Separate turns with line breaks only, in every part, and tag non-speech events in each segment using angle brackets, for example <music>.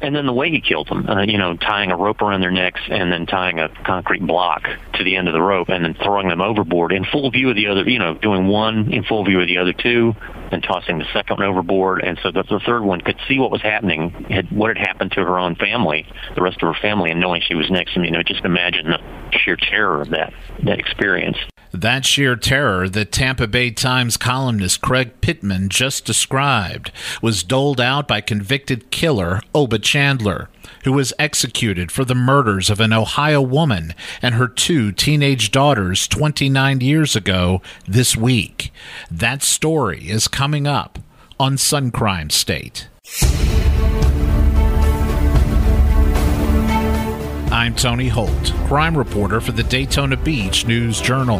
and then the way he killed them, uh, you know, tying a rope around their necks and then tying a concrete block to the end of the rope and then throwing them overboard in full view of the other, you know, doing one in full view of the other two and tossing the second one overboard. And so the, the third one could see what was happening, had, what had happened to her own family, the rest of her family, and knowing she was next to me, you know, just imagine the sheer terror of that, that experience.
That sheer terror that Tampa Bay Times columnist Craig Pittman just described was doled out by convicted killer Oba Chandler, who was executed for the murders of an Ohio woman and her two teenage daughters 29 years ago this week. That story is coming up on Sun Crime State. I'm Tony Holt, crime reporter for the Daytona Beach News Journal.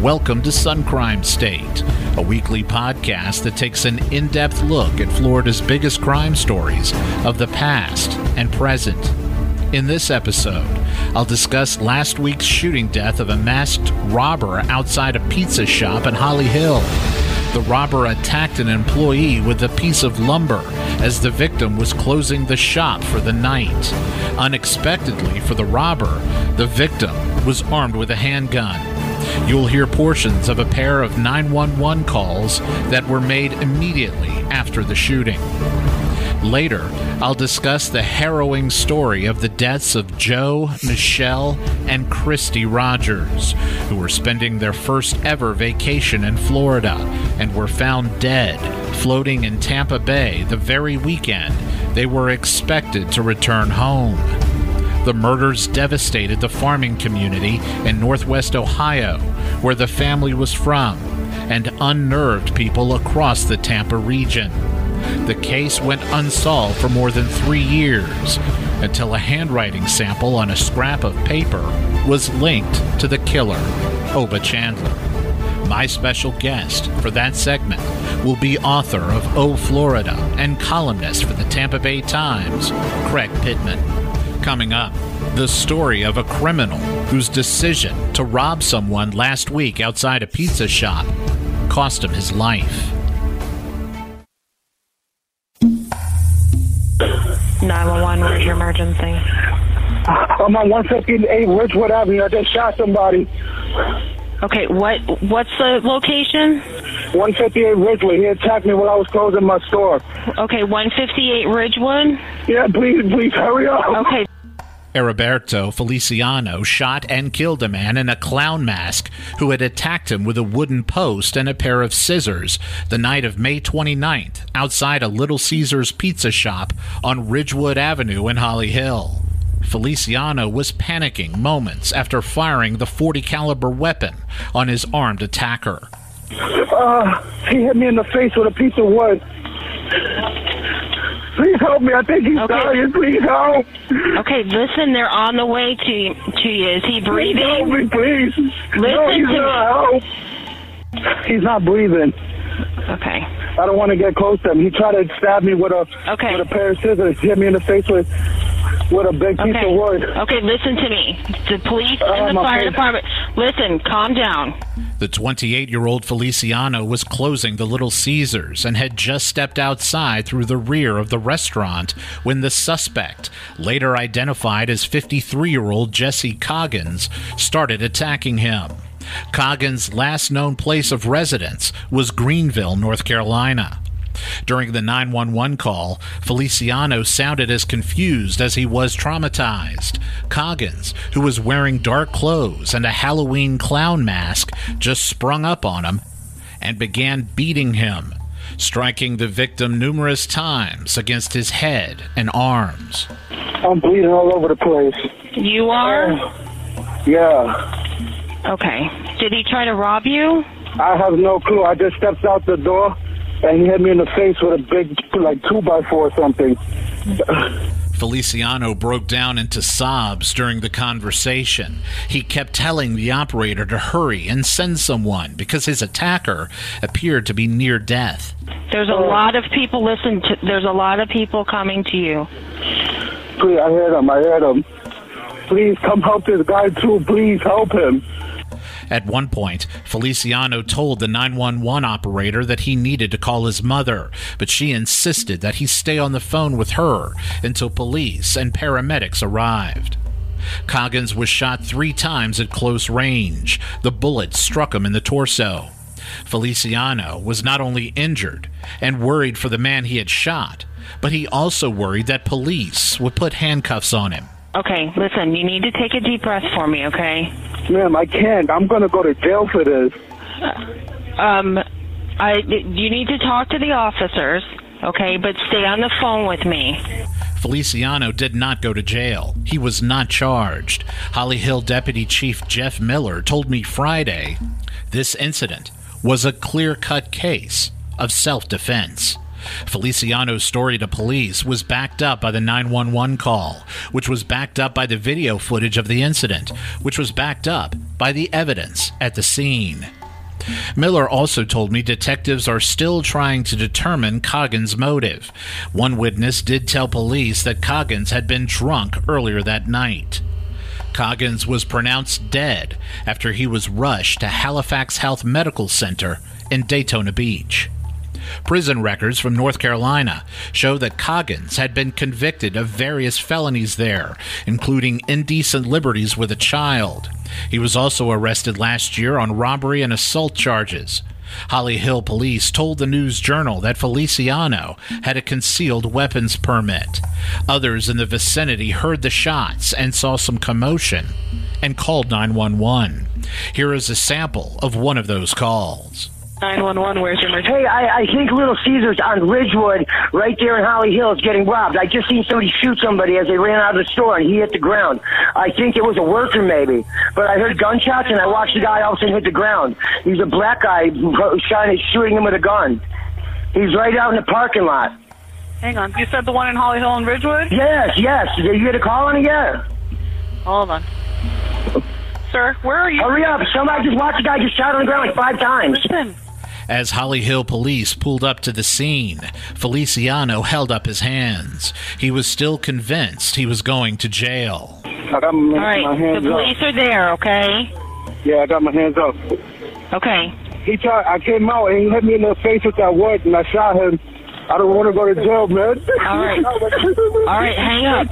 Welcome to Sun Crime State, a weekly podcast that takes an in depth look at Florida's biggest crime stories of the past and present. In this episode, I'll discuss last week's shooting death of a masked robber outside a pizza shop in Holly Hill. The robber attacked an employee with a piece of lumber as the victim was closing the shop for the night. Unexpectedly for the robber, the victim was armed with a handgun. You'll hear portions of a pair of 911 calls that were made immediately after the shooting. Later, I'll discuss the harrowing story of the deaths of Jo, Michelle, and Christy Rogers, who were spending their first ever vacation in Florida and were found dead floating in Tampa Bay the very weekend they were expected to return home. The murders devastated the farming community in northwest Ohio, where the family was from, and unnerved people across the Tampa region. The case went unsolved for more than three years until a handwriting sample on a scrap of paper was linked to the killer, Oba Chandler. My special guest for that segment will be author of Oh Florida and columnist for the Tampa Bay Times, Craig Pittman. Coming up, the story of a criminal whose decision to rob someone last week outside a pizza shop cost him his life.
911, where's your emergency?
I'm on 158 Ridgewood Avenue. I just shot somebody.
Okay, what what's the location?
158 Ridgewood. He attacked me while I was closing my store.
Okay, 158 Ridgewood.
Yeah, please, please hurry up.
Okay.
Heriberto Feliciano shot and killed a man in a clown mask who had attacked him with a wooden post and a pair of scissors the night of May 29th outside a Little Caesars pizza shop on Ridgewood Avenue in Holly Hill. Feliciano was panicking moments after firing the 40 caliber weapon on his armed attacker.
Uh, he hit me in the face with a piece of wood. Please help me. I think he's
Okay.
dying. Please help.
Okay, listen, they're on the way to to you. Is he breathing?
Please help me, please. no,
Listen
he's
to
not. Help. He's not breathing.
Okay.
I don't want to get close to him. He tried to stab me with a
Okay.
with a pair of scissors. Hit me in the face with with a big piece
Okay.
of wood.
Okay, listen to me. The police and
Um,
the fire
okay.
department. Listen, calm down.
The 28 year old Feliciano was closing the Little Caesars and had just stepped outside through the rear of the restaurant when the suspect, later identified as 53 year old Jesse Coggins, started attacking him. Coggins' last known place of residence was Greenville, North Carolina. During the 911 call, Feliciano sounded as confused as he was traumatized. Coggins, who was wearing dark clothes and a Halloween clown mask, just sprung up on him and began beating him, striking the victim numerous times against his head and arms.
I'm bleeding all over the place.
You are?
Yeah.
Okay. Did he try to rob you?
I have no clue. I just stepped out the door and he hit me in the face with a big, like, two by four or something.
Feliciano broke down into sobs during the conversation. He kept telling the operator to hurry and send someone because his attacker appeared to be near death.
There's a lot of people listen to there's a lot of people coming to you.
Please, I heard him. I heard him. Please come help this guy too. Please help him.
At one point, Feliciano told the 911 operator that he needed to call his mother, but she insisted that he stay on the phone with her until police and paramedics arrived. Coggins was shot three times at close range. The bullet struck him in the torso. Feliciano was not only injured and worried for the man he had shot, but he also worried that police would put handcuffs on him.
Okay, listen, you need to take a deep breath for me, okay?
Ma'am, I can't. I'm going to go to jail for this.
Um, I you need to talk to the officers, okay? But stay on the phone with me.
Feliciano did not go to jail. He was not charged. Holly Hill Deputy Chief Jeff Miller told me Friday this incident was a clear cut case of self defense. Feliciano's story to police was backed up by the 911 call, which was backed up by the video footage of the incident, which was backed up by the evidence at the scene. Miller also told me detectives are still trying to determine Coggins' motive. One witness did tell police that Coggins had been drunk earlier that night. Coggins was pronounced dead after he was rushed to Halifax Health Medical Center in Daytona Beach. Prison records from North Carolina show that Coggins had been convicted of various felonies there, including indecent liberties with a child. He was also arrested last year on robbery and assault charges. Holly Hill police told the News Journal that Feliciano had a concealed weapons permit. Others in the vicinity heard the shots and saw some commotion and called 911. Here is a sample of one of those calls.
911, where's your emergency?
Hey, I, I think Little Caesars on Ridgewood, right there in Holly Hill, is getting robbed. I just seen somebody shoot somebody as they ran out of the store, and he hit the ground. I think it was a worker, maybe. But I heard gunshots, and I watched the guy all of a sudden hit the ground. He's a black guy shot, shooting him with a gun. He's right out in the parking lot.
Hang on. You said the one in Holly Hill and Ridgewood?
Yes, yes. Did you get a call on it yet?
Hold on. Sir, where are you?
Hurry up. Somebody just watched the guy get shot on the ground like five times.
Listen.
As Holly Hill police pulled up to the scene, Feliciano held up his hands. He was still convinced he was going to jail.
I got my,
All right,
my
the police
up.
are there, okay?
Yeah, I got my hands up.
Okay.
He tried. I came out and he hit me in the face with that wood, and I shot him. I don't want to go to jail, man.
All right. All right, hang up.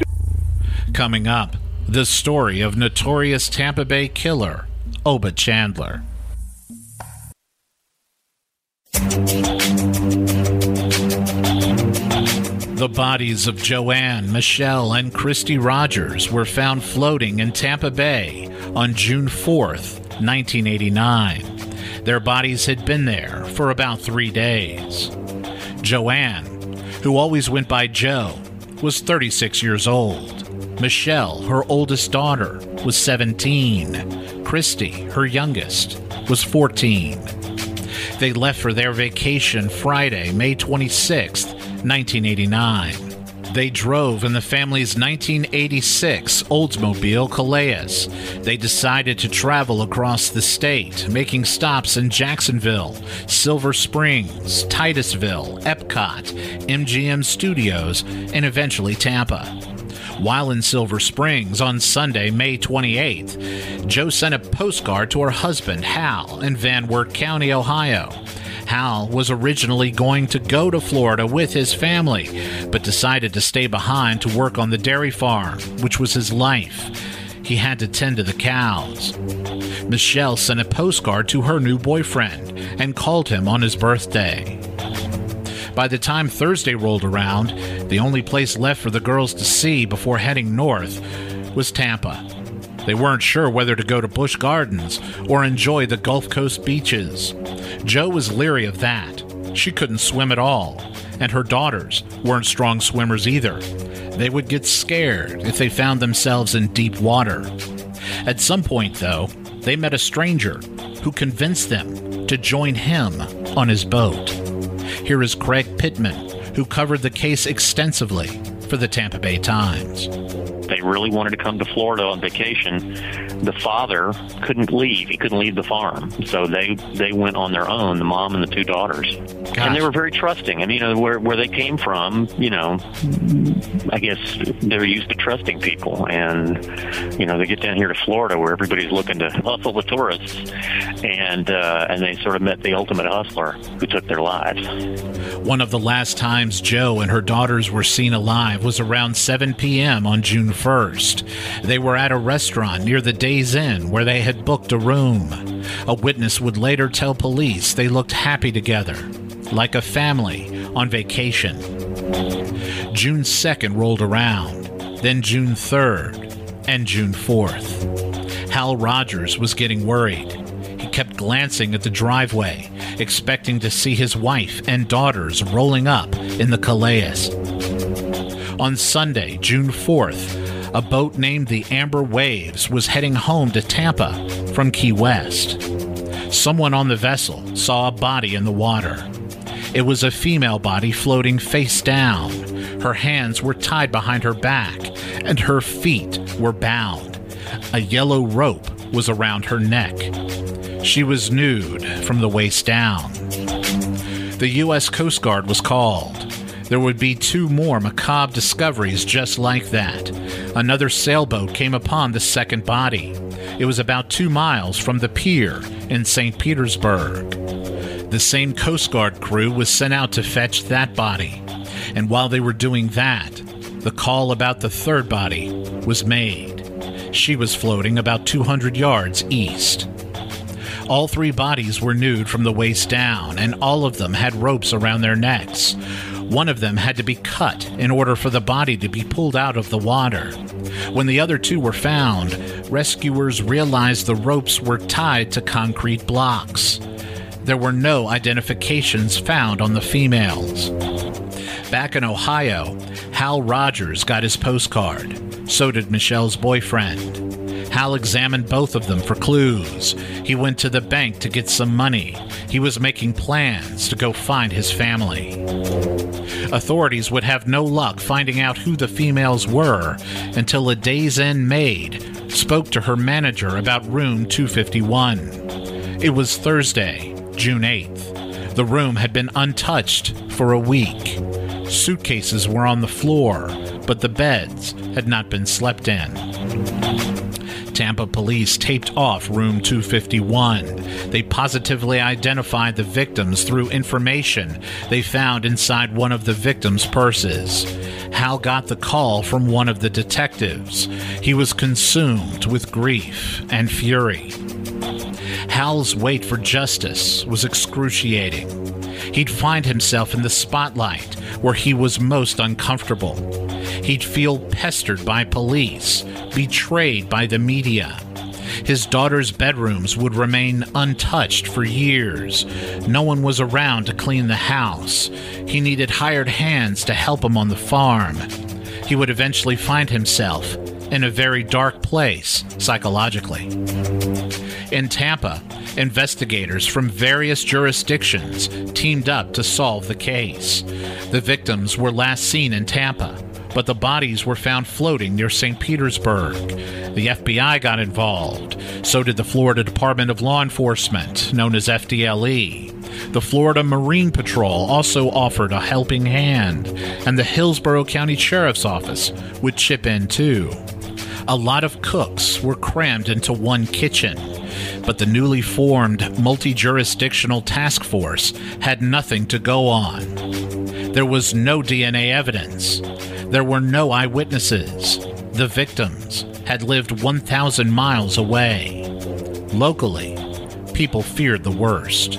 Coming up, the story of notorious Tampa Bay killer Oba Chandler. The bodies of Joanne, Michelle, and Christy Rogers were found floating in Tampa Bay on June 4, 1989. Their bodies had been there for about three days. Joanne, who always went by Jo, was 36 years old. Michelle, her oldest daughter, was 17. Christy, her youngest, was 14. They left for their vacation Friday, May 26, 1989. They drove in the family's 1986 Oldsmobile Calais. They decided to travel across the state, making stops in Jacksonville, Silver Springs, Titusville, Epcot, MGM Studios, and eventually Tampa. While in Silver Springs on Sunday, May 28th, Jo sent a postcard to her husband, Hal, in Van Wert County, Ohio. Hal was originally going to go to Florida with his family, but decided to stay behind to work on the dairy farm, which was his life. He had to tend to the cows. Michelle sent a postcard to her new boyfriend and called him on his birthday. By the time Thursday rolled around, the only place left for the girls to see before heading north was Tampa. They weren't sure whether to go to Busch Gardens or enjoy the Gulf Coast beaches. Jo was leery of that. She couldn't swim at all, and her daughters weren't strong swimmers either. They would get scared if they found themselves in deep water. At some point, though, they met a stranger who convinced them to join him on his boat. Here is Craig Pittman, who covered the case extensively for the Tampa Bay Times.
They really wanted to come to Florida on vacation. The father couldn't leave. He couldn't leave the farm. So they they went on their own, the mom and the two daughters. And they were very trusting. And you know where where they came from, you know, I guess they're used to trusting people and you know, they get down here to Florida where everybody's looking to hustle the tourists and uh and they sort of met the ultimate hustler who took their lives.
One of the last times Jo and her daughters were seen alive was around 7 p.m. on June 1st. They were at a restaurant near the Days Inn where they had booked a room. A witness would later tell police they looked happy together, like a family on vacation. June 2nd rolled around, then June 3rd, and June 4th. Hal Rogers was getting worried. He kept glancing at the driveway, expecting to see his wife and daughters rolling up in the Calais. On Sunday, June 4th, a boat named the Amber Waves was heading home to Tampa from Key West. Someone on the vessel saw a body in the water. It was a female body floating face down. Her hands were tied behind her back, and her feet were bound. A yellow rope was around her neck. She was nude from the waist down. The U.S. Coast Guard was called. There would be two more macabre discoveries just like that. Another sailboat came upon the second body. It was about two miles from the pier in St. Petersburg. The same Coast Guard crew was sent out to fetch that body. And while they were doing that, the call about the third body was made. She was floating about 200 yards east. All three bodies were nude from the waist down, and all of them had ropes around their necks. One of them had to be cut in order for the body to be pulled out of the water. When the other two were found, rescuers realized the ropes were tied to concrete blocks. There were no identifications found on the females. Back in Ohio, Hal Rogers got his postcard. So did Michelle's boyfriend. Hal examined both of them for clues. He went to the bank to get some money. He was making plans to go find his family. Authorities would have no luck finding out who the females were until a Days Inn maid spoke to her manager about room 251. It was Thursday, June 8th. The room had been untouched for a week. Suitcases were on the floor, but the beds had not been slept in. Tampa police taped off room 251. They positively identified the victims through information they found inside one of the victims' purses. Hal got the call from one of the detectives. He was consumed with grief and fury. Hal's wait for justice was excruciating. He'd find himself in the spotlight where he was most uncomfortable. He'd feel pestered by police, betrayed by the media. His daughter's bedrooms would remain untouched for years. No one was around to clean the house. He needed hired hands to help him on the farm. He would eventually find himself in a very dark place psychologically. In Tampa, investigators from various jurisdictions teamed up to solve the case. The victims were last seen in Tampa, but the bodies were found floating near St. Petersburg. The FBI got involved. So did the Florida Department of Law Enforcement, known as FDLE. The Florida Marine Patrol also offered a helping hand, and the Hillsborough County Sheriff's Office would chip in too. A lot of cooks were crammed into one kitchen, but the newly formed multi jurisdictional task force had nothing to go on. There was no DNA evidence. There were no eyewitnesses. The victims had lived 1,000 miles away. Locally, people feared the worst.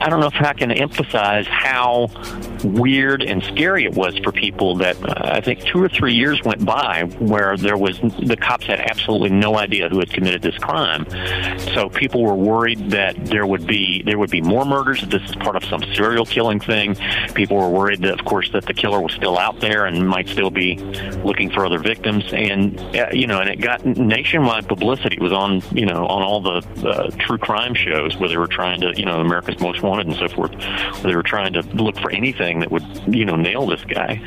I don't know if I can emphasize how weird and scary it was for people that uh, I think two or three years went by where there was the cops had absolutely no idea who had committed this crime. So people were worried that there would be there would be more murders. That this is part of some serial killing thing. People were worried that, of course, that the killer was still out there and might still be looking for other victims. And uh, you know, and it got nationwide publicity. It was on you know on all the uh, true crime shows where they were trying to you know America's Most Wanted and so forth. They were trying to look for anything that would, you know, nail this guy.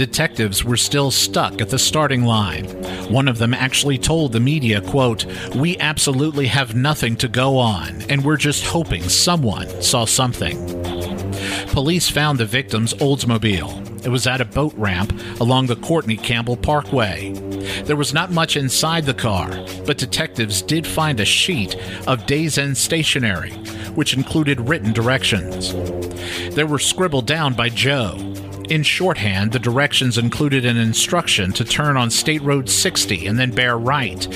detectives were still stuck at the starting line. One of them actually told the media, quote, "We absolutely have nothing to go on, and we're just hoping someone saw something." Police found the victim's Oldsmobile. It was at a boat ramp along the Courtney Campbell Parkway. There was not much inside the car, but detectives did find a sheet of Days Inn stationery, which included written directions. They were scribbled down by Jo. In shorthand, the directions included an instruction to turn on State Road 60 and then bear right.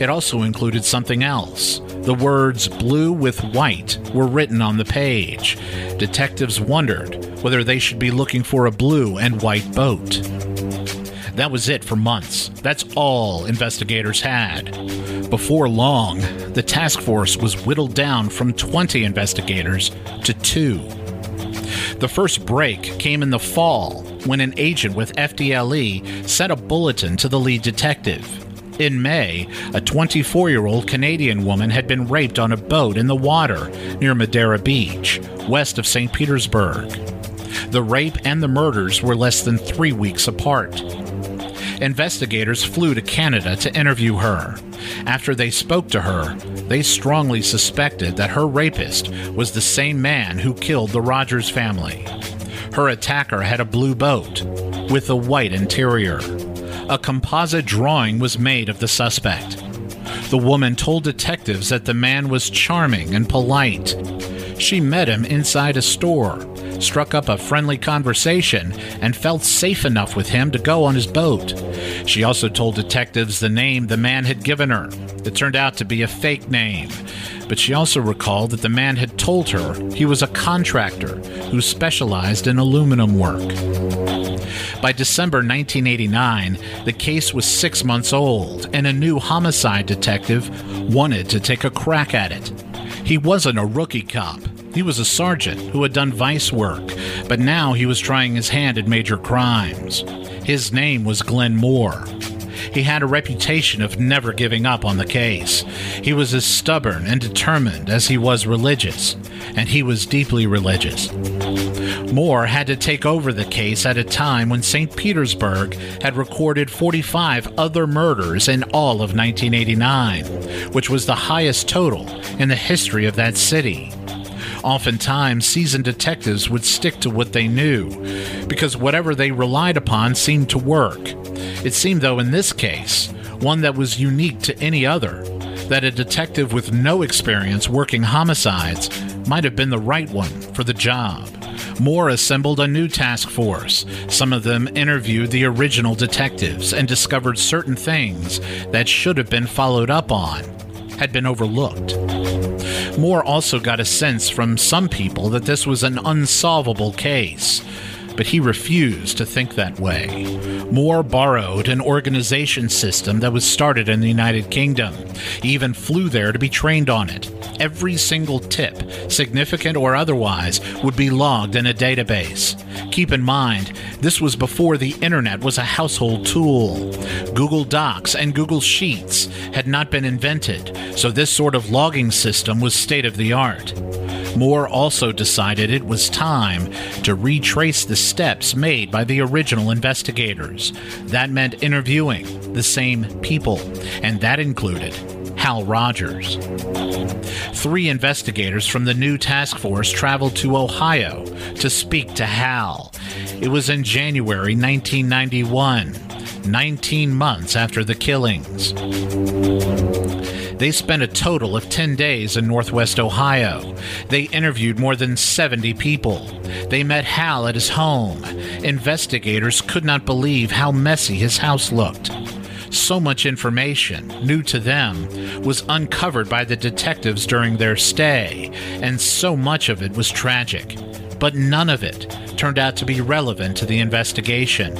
It also included something else. The words blue with white were written on the page. Detectives wondered whether they should be looking for a blue and white boat. That was it for months. That's all investigators had. Before long, the task force was whittled down from 20 investigators to two. The first break came in the fall when an agent with FDLE sent a bulletin to the lead detective. In May, a 24 year old Canadian woman had been raped on a boat in the water near Madeira Beach, west of St. Petersburg. The rape and the murders were less than three weeks apart. Investigators flew to Canada to interview her. After they spoke to her, they strongly suspected that her rapist was the same man who killed the Rogers family. Her attacker had a blue boat with a white interior. A composite drawing was made of the suspect. The woman told detectives that the man was charming and polite. She met him inside a store struck up a friendly conversation, and felt safe enough with him to go on his boat. She also told detectives the name the man had given her. It turned out to be a fake name, but she also recalled that the man had told her he was a contractor who specialized in aluminum work. By December 1989, the case was six months old, and a new homicide detective wanted to take a crack at it. He wasn't a rookie cop. He was a sergeant who had done vice work, but now he was trying his hand at major crimes. His name was Glenn Moore. He had a reputation of never giving up on the case. He was as stubborn and determined as he was religious, and he was deeply religious. Moore had to take over the case at a time when St. Petersburg had recorded 45 other murders in all of 1989, which was the highest total in the history of that city. Oftentimes, seasoned detectives would stick to what they knew, because whatever they relied upon seemed to work. It seemed, though, in this case, one that was unique to any other, that a detective with no experience working homicides might have been the right one for the job. Moore assembled a new task force. Some of them interviewed the original detectives and discovered certain things that should have been followed up on, had been overlooked. Moore also got a sense from some people that this was an unsolvable case, but he refused to think that way. Moore borrowed an organization system that was started in the United Kingdom. He even flew there to be trained on it. Every single tip, significant or otherwise, would be logged in a database. Keep in mind, this was before the internet was a household tool. Google Docs and Google Sheets had not been invented, so this sort of logging system was state of the art. Moore also decided it was time to retrace the steps made by the original investigators. That meant interviewing the same people, and that included Hal Rogers. Three investigators from the new task force traveled to Ohio to speak to Hal. It was in January 1991, 19 months after the killings. They spent a total of 10 days in Northwest Ohio. They interviewed more than 70 people. They met Hal at his home. Investigators could not believe how messy his house looked. So much information, new to them, was uncovered by the detectives during their stay, and so much of it was tragic. But none of it turned out to be relevant to the investigation.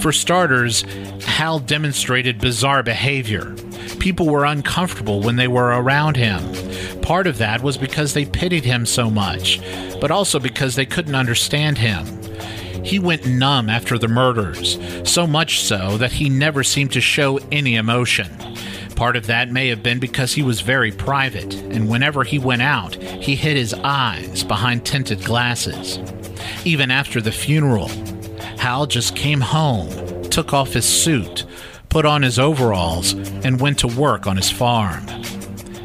For starters, Hal demonstrated bizarre behavior people were uncomfortable when they were around him. Part of that was because they pitied him so much, but also because they couldn't understand him. He went numb after the murders, so much so that he never seemed to show any emotion. Part of that may have been because he was very private, and whenever he went out, he hid his eyes behind tinted glasses. Even after the funeral, Hal just came home, took off his suit, put on his overalls, and went to work on his farm.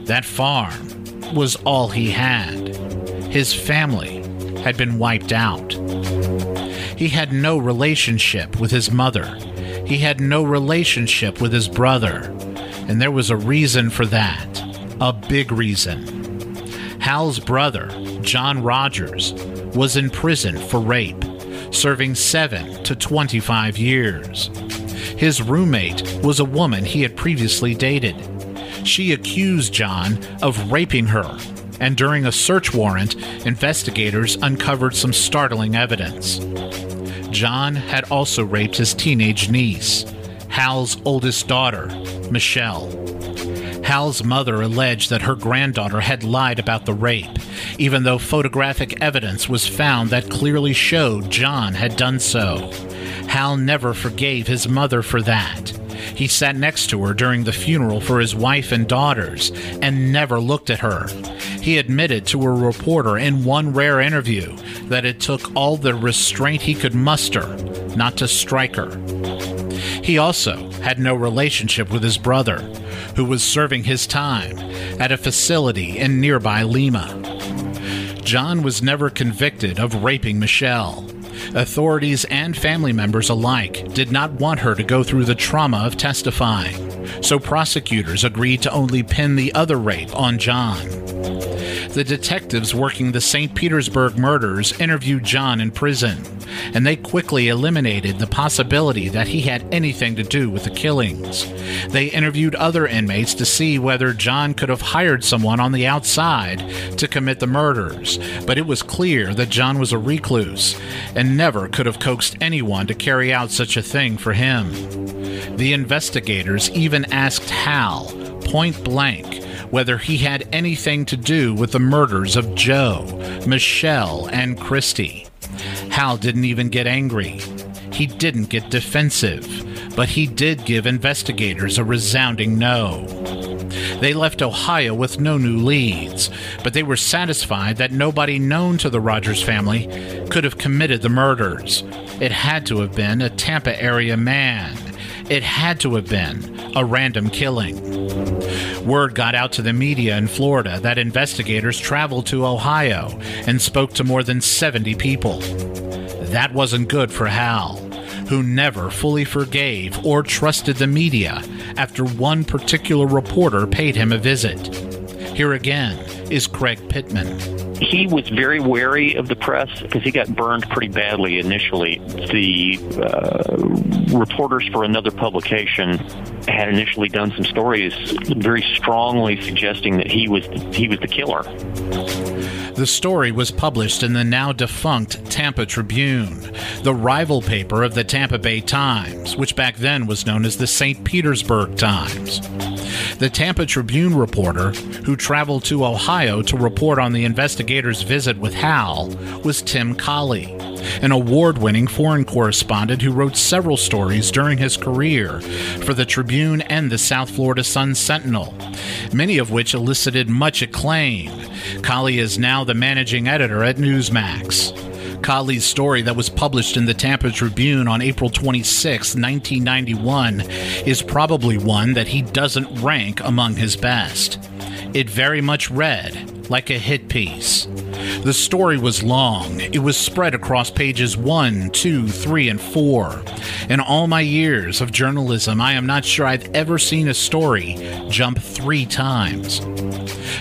That farm was all he had. His family had been wiped out. He had no relationship with his mother. He had no relationship with his brother. And there was a reason for that. A big reason. Hal's brother, John Rogers, was in prison for rape, serving 7 to 25 years. His roommate was a woman he had previously dated. She accused John of raping her, and during a search warrant, investigators uncovered some startling evidence. John had also raped his teenage niece, Hal's oldest daughter, Michelle. Hal's mother alleged that her granddaughter had lied about the rape, even though photographic evidence was found that clearly showed John had done so. Hal never forgave his mother for that. He sat next to her during the funeral for his wife and daughters and never looked at her. He admitted to a reporter in one rare interview that it took all the restraint he could muster not to strike her. He also had no relationship with his brother, who was serving his time at a facility in nearby Lima. John was never convicted of raping Michelle. Authorities and family members alike did not want her to go through the trauma of testifying, so prosecutors agreed to only pin the other rape on John. The detectives working the St. Petersburg murders interviewed John in prison, and they quickly eliminated the possibility that he had anything to do with the killings. They interviewed other inmates to see whether John could have hired someone on the outside to commit the murders, but it was clear that John was a recluse and never could have coaxed anyone to carry out such a thing for him. The investigators even asked Hal, point blank, whether he had anything to do with the murders of Jo, Michelle, and Christy. Hal didn't even get angry. He didn't get defensive, but he did give investigators a resounding no. They left Ohio with no new leads, but they were satisfied that nobody known to the Rogers family could have committed the murders. It had to have been a Tampa area man. It had to have been a random killing. Word got out to the media in Florida that investigators traveled to Ohio and spoke to more than 70 people. That wasn't good for Hal, who never fully forgave or trusted the media after one particular reporter paid him a visit. Here again is Craig Pittman
he was very wary of the press because he got burned pretty badly initially. The uh, reporters for another publication had initially done some stories very strongly suggesting that he was he was the killer.
The story was published in the now defunct Tampa Tribune, the rival paper of the Tampa Bay Times, which back then was known as the St. Petersburg Times. The Tampa Tribune reporter, who traveled to Ohio to report on the investigators' visit with Hal, was Tim Collie, an award winning foreign correspondent who wrote several stories during his career for the Tribune and the South Florida Sun Sentinel, many of which elicited much acclaim. Collie is now the managing editor at Newsmax. Collie's story that was published in the Tampa Tribune on April 26, 1991, is probably one that he doesn't rank among his best. It very much read like a hit piece. The story was long. It was spread across pages 1, 2, 3, and 4. In all my years of journalism, I am not sure I've ever seen a story jump three times.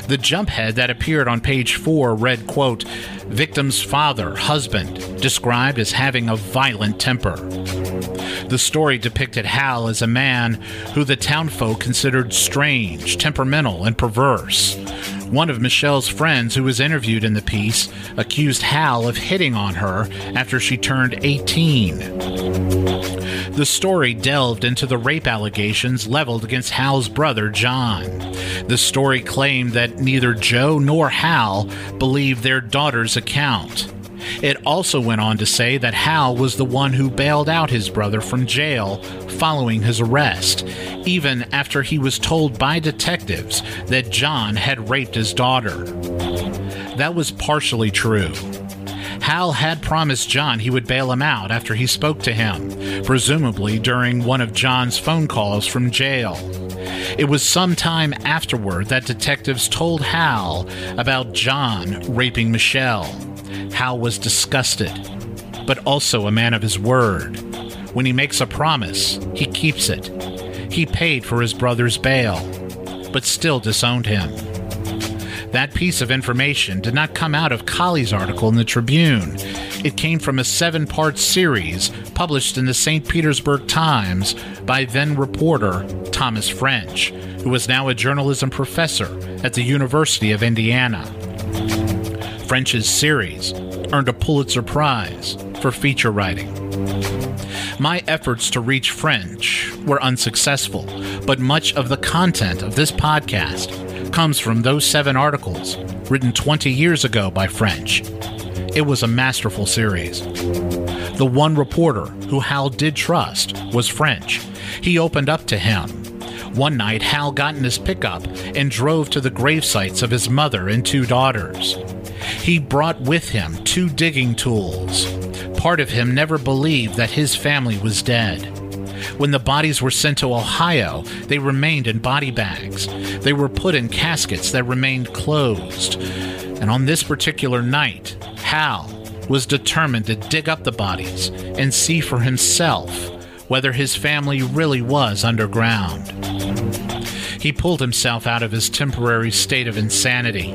The jump head that appeared on page 4 read, quote, Victim's father, husband, described as having a violent temper. The story depicted Hal as a man who the townfolk considered strange, temperamental, and perverse. One of Michelle's friends, who was interviewed in the piece, accused Hal of hitting on her after she turned 18. The story delved into the rape allegations leveled against Hal's brother, John. The story claimed that neither Jo nor Hal believed their daughter's account. It also went on to say that Hal was the one who bailed out his brother from jail following his arrest, even after he was told by detectives that John had raped his daughter. That was partially true. Hal had promised John he would bail him out after he spoke to him, presumably during one of John's phone calls from jail. It was some time afterward that detectives told Hal about John raping Michelle. Hal was disgusted, but also a man of his word. When he makes a promise, he keeps it. He paid for his brother's bail, but still disowned him. That piece of information did not come out of Collie's article in the Tribune. It came from a seven part series published in the St. Petersburg Times by then reporter Thomas French, who was now a journalism professor at the University of Indiana. French's series earned a Pulitzer Prize for feature writing. My efforts to reach French were unsuccessful, but much of the content of this podcast comes from those seven articles written 20 years ago by French. It was a masterful series. The one reporter who Hal did trust was French. He opened up to him. One night, Hal got in his pickup and drove to the grave sites of his mother and two daughters. He brought with him two digging tools. Part of him never believed that his family was dead. When the bodies were sent to Ohio, they remained in body bags. They were put in caskets that remained closed. And on this particular night, Hal was determined to dig up the bodies and see for himself whether his family really was underground. He pulled himself out of his temporary state of insanity.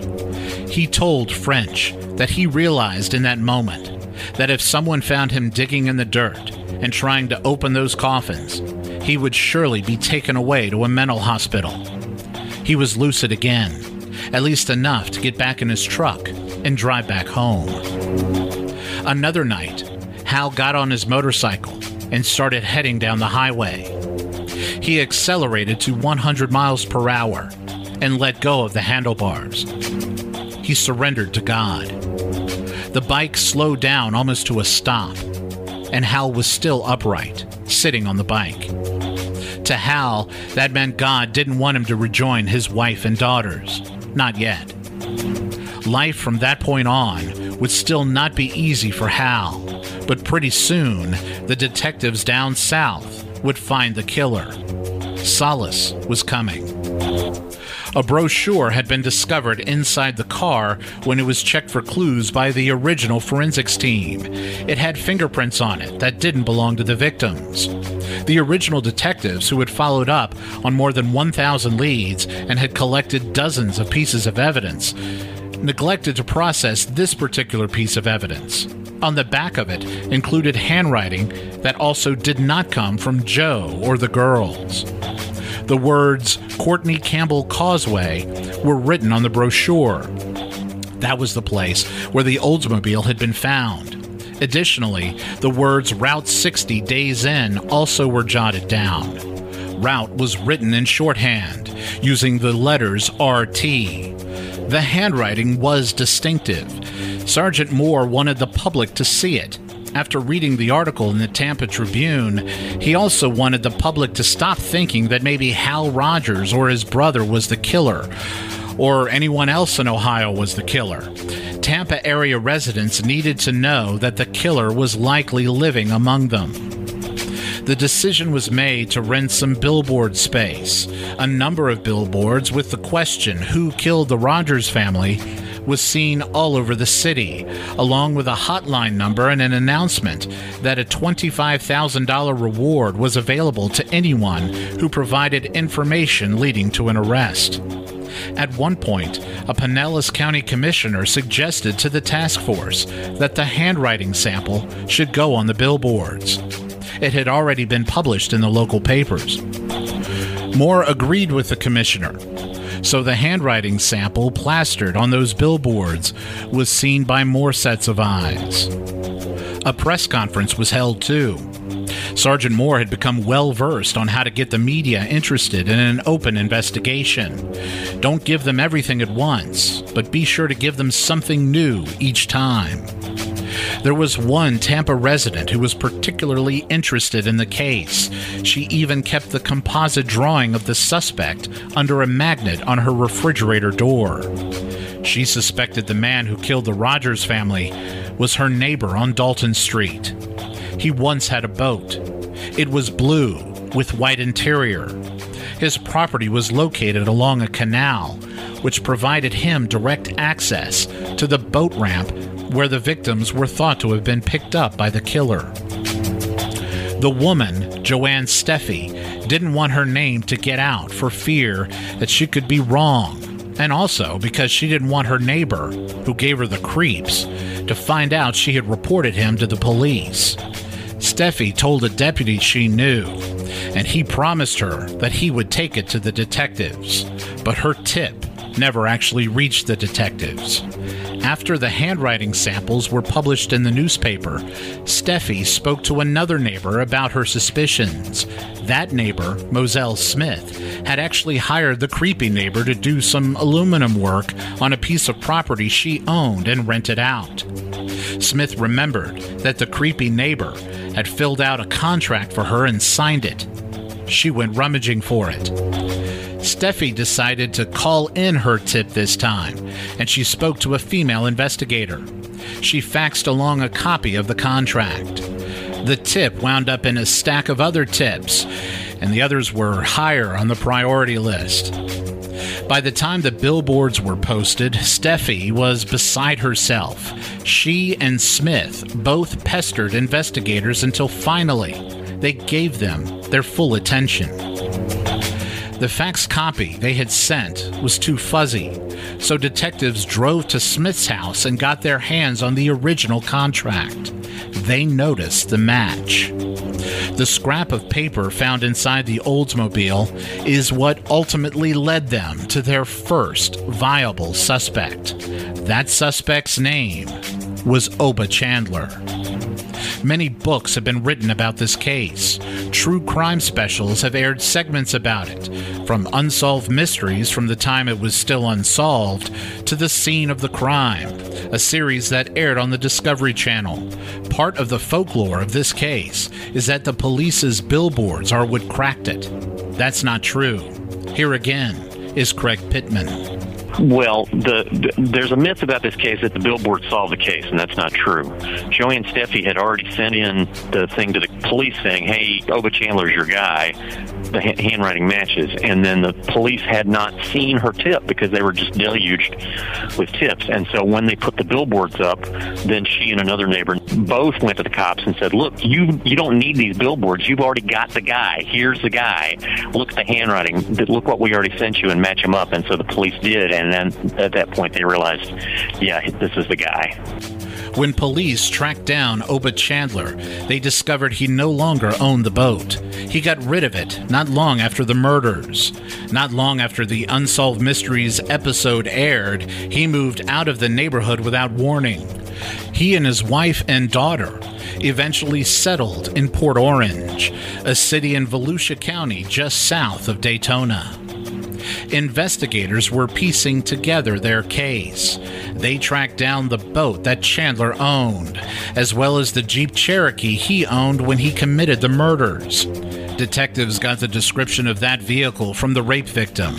He told French that he realized in that moment that if someone found him digging in the dirt and trying to open those coffins, he would surely be taken away to a mental hospital. He was lucid again, at least enough to get back in his truck and drive back home. Another night, Hal got on his motorcycle and started heading down the highway. He accelerated to 100 miles per hour and let go of the handlebars. He surrendered to God. The bike slowed down almost to a stop, and Hal was still upright, sitting on the bike. To Hal, that meant God didn't want him to rejoin his wife and daughters. Not yet. Life from that point on would still not be easy for Hal, but pretty soon the detectives down south would find the killer. Solace was coming. A brochure had been discovered inside the car when it was checked for clues by the original forensics team. It had fingerprints on it that didn't belong to the victims. The original detectives, who had followed up on more than 1,000 leads and had collected dozens of pieces of evidence, neglected to process this particular piece of evidence. On the back of it included handwriting that also did not come from Jo or the girls. The words Courtney Campbell Causeway were written on the brochure. That was the place where the Oldsmobile had been found. Additionally, the words Route 60 Days Inn also were jotted down. Route was written in shorthand, using the letters RT. The handwriting was distinctive. Sergeant Moore wanted the public to see it, after reading the article in the Tampa Tribune, he also wanted the public to stop thinking that maybe Hal Rogers or his brother was the killer, or anyone else in Ohio was the killer. Tampa area residents needed to know that the killer was likely living among them. The decision was made to rent some billboard space. A number of billboards with the question, Who killed the Rogers family? Was seen all over the city, along with a hotline number and an announcement that a $25,000 reward was available to anyone who provided information leading to an arrest. At one point, a Pinellas County commissioner suggested to the task force that the handwriting sample should go on the billboards. It had already been published in the local papers. Moore agreed with the commissioner so the handwriting sample plastered on those billboards was seen by more sets of eyes. A press conference was held too. Sergeant Moore had become well versed on how to get the media interested in an open investigation. Don't give them everything at once, but be sure to give them something new each time. There was one Tampa resident who was particularly interested in the case. She even kept the composite drawing of the suspect under a magnet on her refrigerator door. She suspected the man who killed the Rogers family was her neighbor on Dalton Street. He once had a boat. It was blue with white interior. His property was located along a canal, which provided him direct access to the boat ramp where the victims were thought to have been picked up by the killer. The woman, Joanne Steffey, didn't want her name to get out for fear that she could be wrong, and also because she didn't want her neighbor, who gave her the creeps, to find out she had reported him to the police. Steffey told a deputy she knew, and he promised her that he would take it to the detectives, but her tip never actually reached the detectives. After the handwriting samples were published in the newspaper, Steffey spoke to another neighbor about her suspicions. That neighbor, Moselle Smith, had actually hired the creepy neighbor to do some aluminum work on a piece of property she owned and rented out. Smith remembered that the creepy neighbor had filled out a contract for her and signed it. She went rummaging for it. Steffey decided to call in her tip this time, and she spoke to a female investigator. She faxed along a copy of the contract. The tip wound up in a stack of other tips, and the others were higher on the priority list. By the time the billboards were posted, Steffey was beside herself. She and Smith both pestered investigators until finally they gave them their full attention. The fax copy they had sent was too fuzzy, so detectives drove to Smith's house and got their hands on the original contract. They noticed the match. The scrap of paper found inside the Oldsmobile is what ultimately led them to their first viable suspect. That suspect's name was Oba Chandler. Many books have been written about this case. True crime specials have aired segments about it, from unsolved mysteries from the time it was still unsolved to the scene of the crime, a series that aired on the Discovery Channel. Part of the folklore of this case is that the police's billboards are what cracked it. That's not true. Here again is Craig Pittman.
Well, the, the, there's a myth about this case that the billboard solved the case, and that's not true. Joanne Steffey had already sent in the thing to the police saying, "Hey, Oba Chandler's your guy." The handwriting matches, and then the police had not seen her tip because they were just deluged with tips. And so when they put the billboards up, then she and another neighbor both went to the cops and said, "Look, you you don't need these billboards. You've already got the guy. Here's the guy. Look at the handwriting. Look what we already sent you, and match him up." And so the police did, and then at that point they realized, yeah, this is the guy.
When police tracked down Oba Chandler, they discovered he no longer owned the boat. He got rid of it not long after the murders. Not long after the Unsolved Mysteries episode aired, he moved out of the neighborhood without warning. He and his wife and daughter eventually settled in Port Orange, a city in Volusia County just south of Daytona. Investigators were piecing together their case. They tracked down the boat that Chandler owned, as well as the Jeep Cherokee he owned when he committed the murders. Detectives got the description of that vehicle from the rape victim.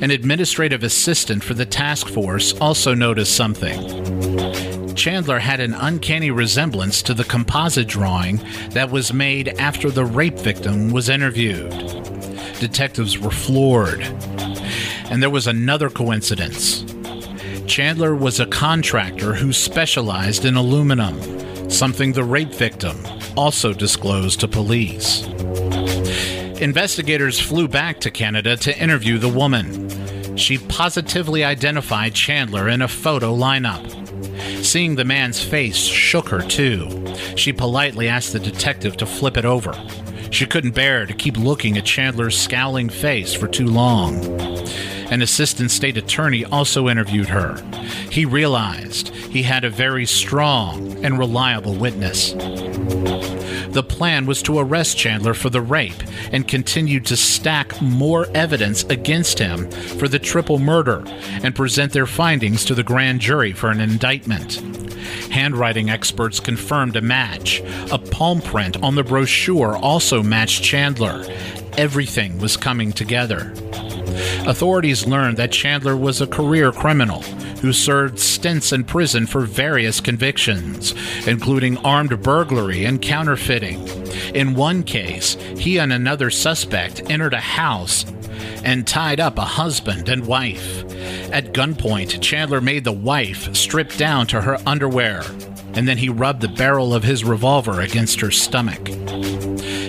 An administrative assistant for the task force also noticed something. Chandler had an uncanny resemblance to the composite drawing that was made after the rape victim was interviewed. Detectives were floored. And there was another coincidence. Chandler was a contractor who specialized in aluminum, something the rape victim also disclosed to police. Investigators flew back to Canada to interview the woman. She positively identified Chandler in a photo lineup. Seeing the man's face shook her too. She politely asked the detective to flip it over. She couldn't bear to keep looking at Chandler's scowling face for too long. An assistant state attorney also interviewed her. He realized he had a very strong and reliable witness. The plan was to arrest Chandler for the rape and continue to stack more evidence against him for the triple murder and present their findings to the grand jury for an indictment. Handwriting experts confirmed a match. A palm print on the brochure also matched Chandler. Everything was coming together. Authorities learned that Chandler was a career criminal who served stints in prison for various convictions, including armed burglary and counterfeiting. In one case, he and another suspect entered a house and tied up a husband and wife. At gunpoint, Chandler made the wife strip down to her underwear, and then he rubbed the barrel of his revolver against her stomach.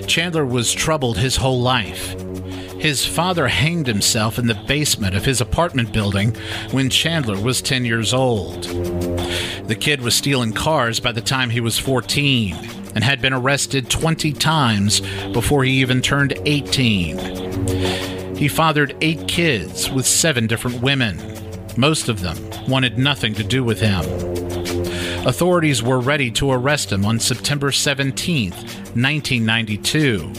Chandler was troubled his whole life. His father hanged himself in the basement of his apartment building when Chandler was 10 years old. The kid was stealing cars by the time he was 14 and had been arrested 20 times before he even turned 18. He fathered eight kids with seven different women. Most of them wanted nothing to do with him. Authorities were ready to arrest him on September 17, 1992.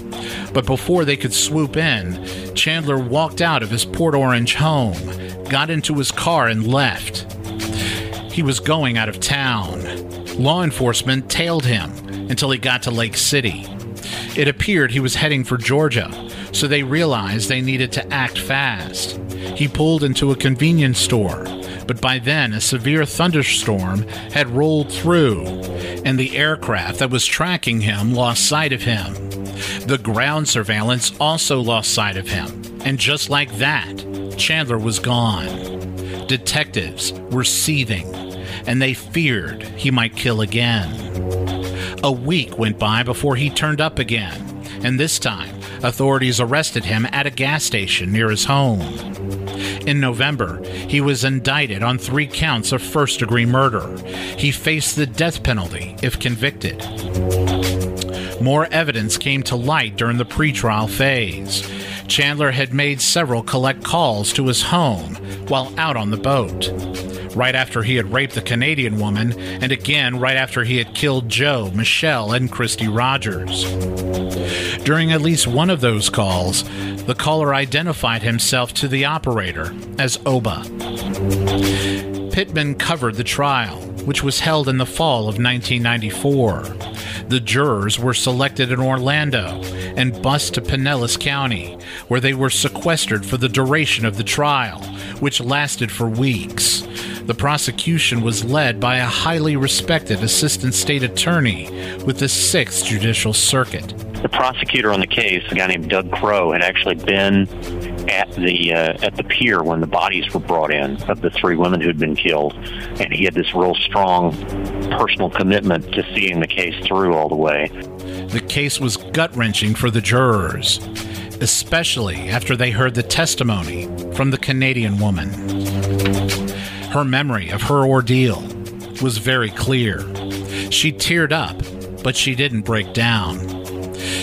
But before they could swoop in, Chandler walked out of his Port Orange home, got into his car, and left. He was going out of town. Law enforcement tailed him until he got to Lake City. It appeared he was heading for Georgia, so they realized they needed to act fast. He pulled into a convenience store but by then a severe thunderstorm had rolled through, and the aircraft that was tracking him lost sight of him. The ground surveillance also lost sight of him, and just like that, Chandler was gone. Detectives were seething, and they feared he might kill again. A week went by before he turned up again, and this time, authorities arrested him at a gas station near his home. In November, he was indicted on three counts of first degree murder. He faced the death penalty if convicted. More evidence came to light during the pretrial phase. Chandler had made several collect calls to his home while out on the boat. Right after he had raped the Canadian woman, and again right after he had killed Jo, Michelle, and Christy Rogers. During at least one of those calls, the caller identified himself to the operator as Oba. Pittman covered the trial, which was held in the fall of 1994. The jurors were selected in Orlando and bused to Pinellas County, where they were sequestered for the duration of the trial, which lasted for weeks. The prosecution was led by a highly respected assistant state attorney with the 6th Judicial Circuit
the prosecutor on the case, a guy named Doug Crow, had actually been at the uh, at the pier when the bodies were brought in of the three women who'd been killed, and he had this real strong personal commitment to seeing the case through all the way.
The case was gut wrenching for the jurors, especially after they heard the testimony from the Canadian woman. Her memory of her ordeal was very clear. She teared up, but she didn't break down.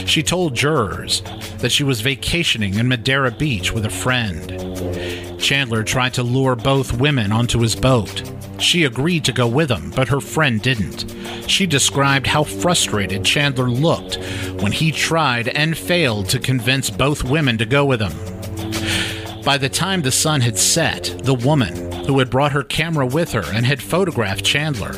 She told jurors that she was vacationing in Madeira Beach with a friend. Chandler tried to lure both women onto his boat. She agreed to go with him, but her friend didn't. She described how frustrated Chandler looked when he tried and failed to convince both women to go with him. By the time the sun had set, the woman, who had brought her camera with her and had photographed Chandler,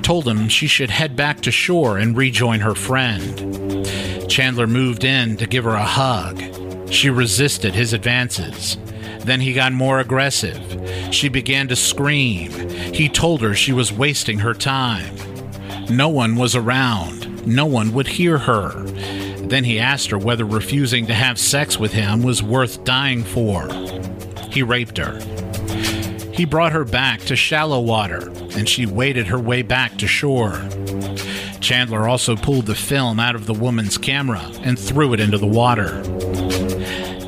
told him she should head back to shore and rejoin her friend. Chandler moved in to give her a hug. She resisted his advances. Then he got more aggressive. She began to scream. He told her she was wasting her time. No one was around. No one would hear her. Then he asked her whether refusing to have sex with him was worth dying for. He raped her. He brought her back to shallow water, and she waded her way back to shore. Chandler also pulled the film out of the woman's camera and threw it into the water.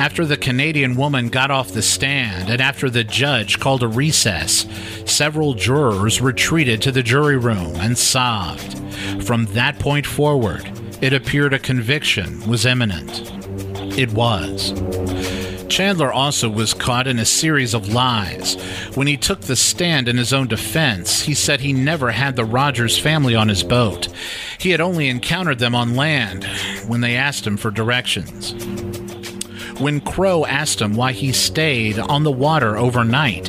After the Canadian woman got off the stand and after the judge called a recess, several jurors retreated to the jury room and sobbed. From that point forward, it appeared a conviction was imminent. It was. Chandler also was caught in a series of lies. When he took the stand in his own defense, he said he never had the Rogers family on his boat. He had only encountered them on land when they asked him for directions. When Crow asked him why he stayed on the water overnight,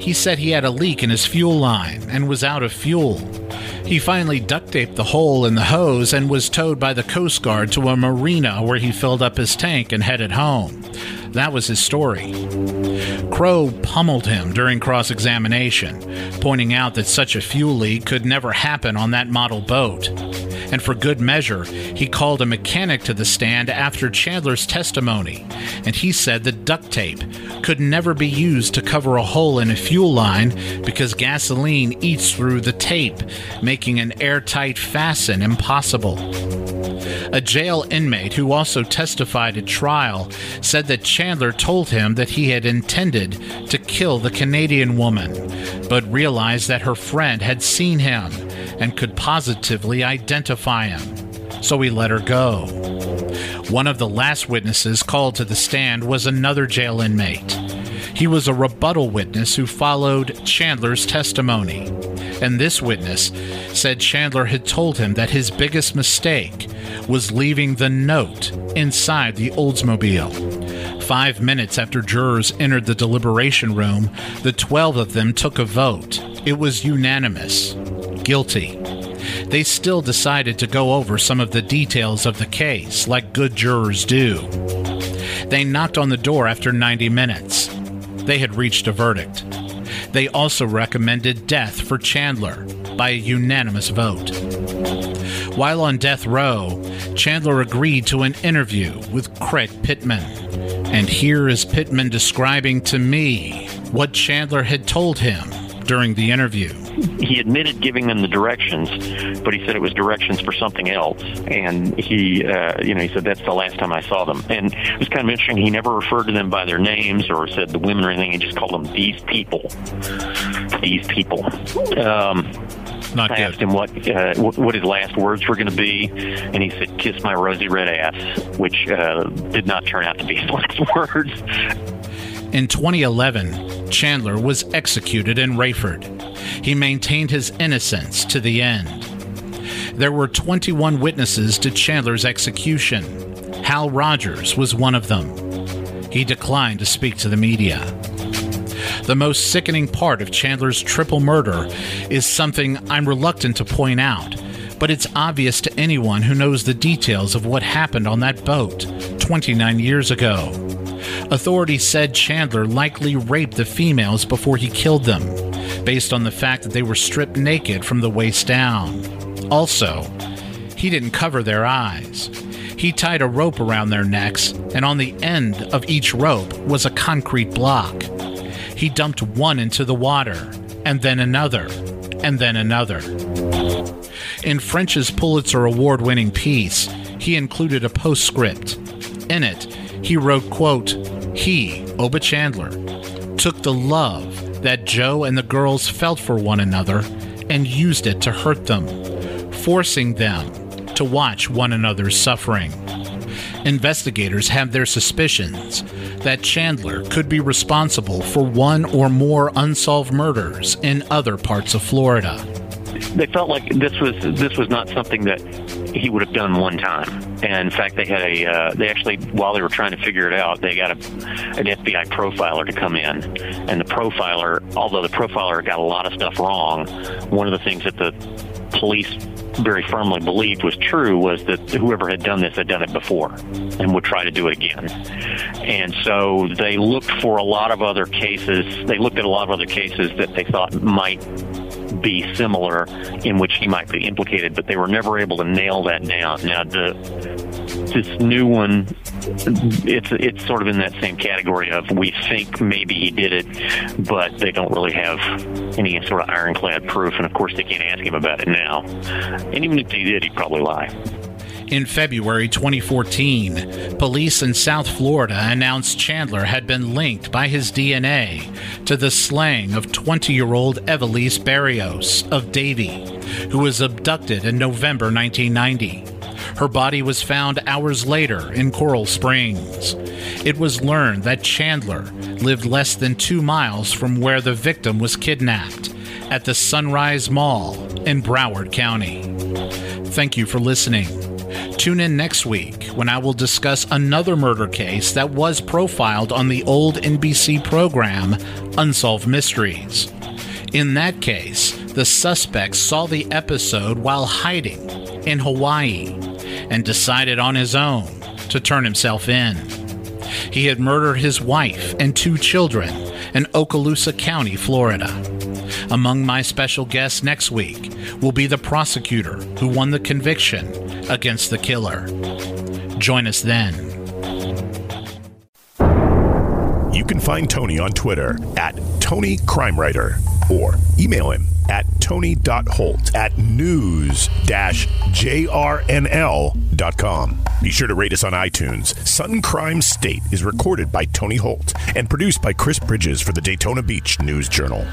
he said he had a leak in his fuel line and was out of fuel. He finally duct taped the hole in the hose and was towed by the Coast Guard to a marina where he filled up his tank and headed home. That was his story. Crow pummeled him during cross examination, pointing out that such a fuel leak could never happen on that model boat. And for good measure, he called a mechanic to the stand after Chandler's testimony, and he said that duct tape could never be used to cover a hole in a fuel line because gasoline eats through the tape, making an airtight fasten impossible. A jail inmate who also testified at trial said that Chandler told him that he had intended to kill the Canadian woman, but realized that her friend had seen him and could positively identify him, so he let her go. One of the last witnesses called to the stand was another jail inmate. He was a rebuttal witness who followed Chandler's testimony. And this witness said Chandler had told him that his biggest mistake was leaving the note inside the Oldsmobile. Five minutes after jurors entered the deliberation room, the 12 of them took a vote. It was unanimous guilty. They still decided to go over some of the details of the case, like good jurors do. They knocked on the door after 90 minutes. They had reached a verdict. They also recommended death for Chandler by a unanimous vote. While on death row, Chandler agreed to an interview with Craig Pittman. And here is Pittman describing to me what Chandler had told him during the interview.
He admitted giving them the directions, but he said it was directions for something else. And he, uh, you know, he said that's the last time I saw them. And it was kind of interesting. He never referred to them by their names or said the women or anything. He just called them these people. These people. Um,
Not
I
good.
asked him what uh, wh- what his last words were going to be, and he said, "Kiss my rosy red ass," which uh, did not turn out to be his <laughs> last words.
In 2011, Chandler was executed in Raiford. He maintained his innocence to the end. There were 21 witnesses to Chandler's execution. Hal Rogers was one of them. He declined to speak to the media. The most sickening part of Chandler's triple murder is something I'm reluctant to point out, but it's obvious to anyone who knows the details of what happened on that boat 29 years ago. Authorities said Chandler likely raped the females before he killed them, based on the fact that they were stripped naked from the waist down. Also, he didn't cover their eyes. He tied a rope around their necks, and on the end of each rope was a concrete block. He dumped one into the water, and then another, and then another. In French's Pulitzer Award winning piece, he included a postscript. In it, he wrote, quote, He, Oba Chandler, took the love that Jo and the girls felt for one another and used it to hurt them, forcing them to watch one another's suffering. Investigators have their suspicions that Chandler could be responsible for one or more unsolved murders in other parts of Florida.
They felt like this was this was not something that he would have done one time. And in fact, they had a uh, they actually while they were trying to figure it out, they got a, an FBI profiler to come in, and the profiler, although the profiler got a lot of stuff wrong, one of the things that the police very firmly believed was true was that whoever had done this had done it before and would try to do it again. And so they looked for a lot of other cases. They looked at a lot of other cases that they thought might be similar in which he might be implicated, but they were never able to nail that down. Now, the, this new one, it's it's sort of in that same category of we think maybe he did it, but they don't really have any sort of ironclad proof, and of course they can't ask him about it now. And even if he did, he'd probably lie.
In February 2014, police in South Florida announced Chandler had been linked by his DNA to the slaying of 20 year old Ivelisse Berrios of Davie, who was abducted in November 1990. Her body was found hours later in Coral Springs. It was learned that Chandler lived less than two miles from where the victim was kidnapped at the Sunrise Mall in Broward County. Thank you for listening. Tune in next week when I will discuss another murder case that was profiled on the old NBC program Unsolved Mysteries. In that case, the suspect saw the episode while hiding in Hawaii and decided on his own to turn himself in. He had murdered his wife and two children in Okaloosa County, Florida. Among my special guests next week will be the prosecutor who won the conviction against the killer. Join us then.
You can find Tony on Twitter at Tony Crime Writer or email him at tony.holt at news-jrnl.com. Be sure to rate us on iTunes. Sun Crime State is recorded by Tony Holt and produced by Chris Bridges for the Daytona Beach News Journal.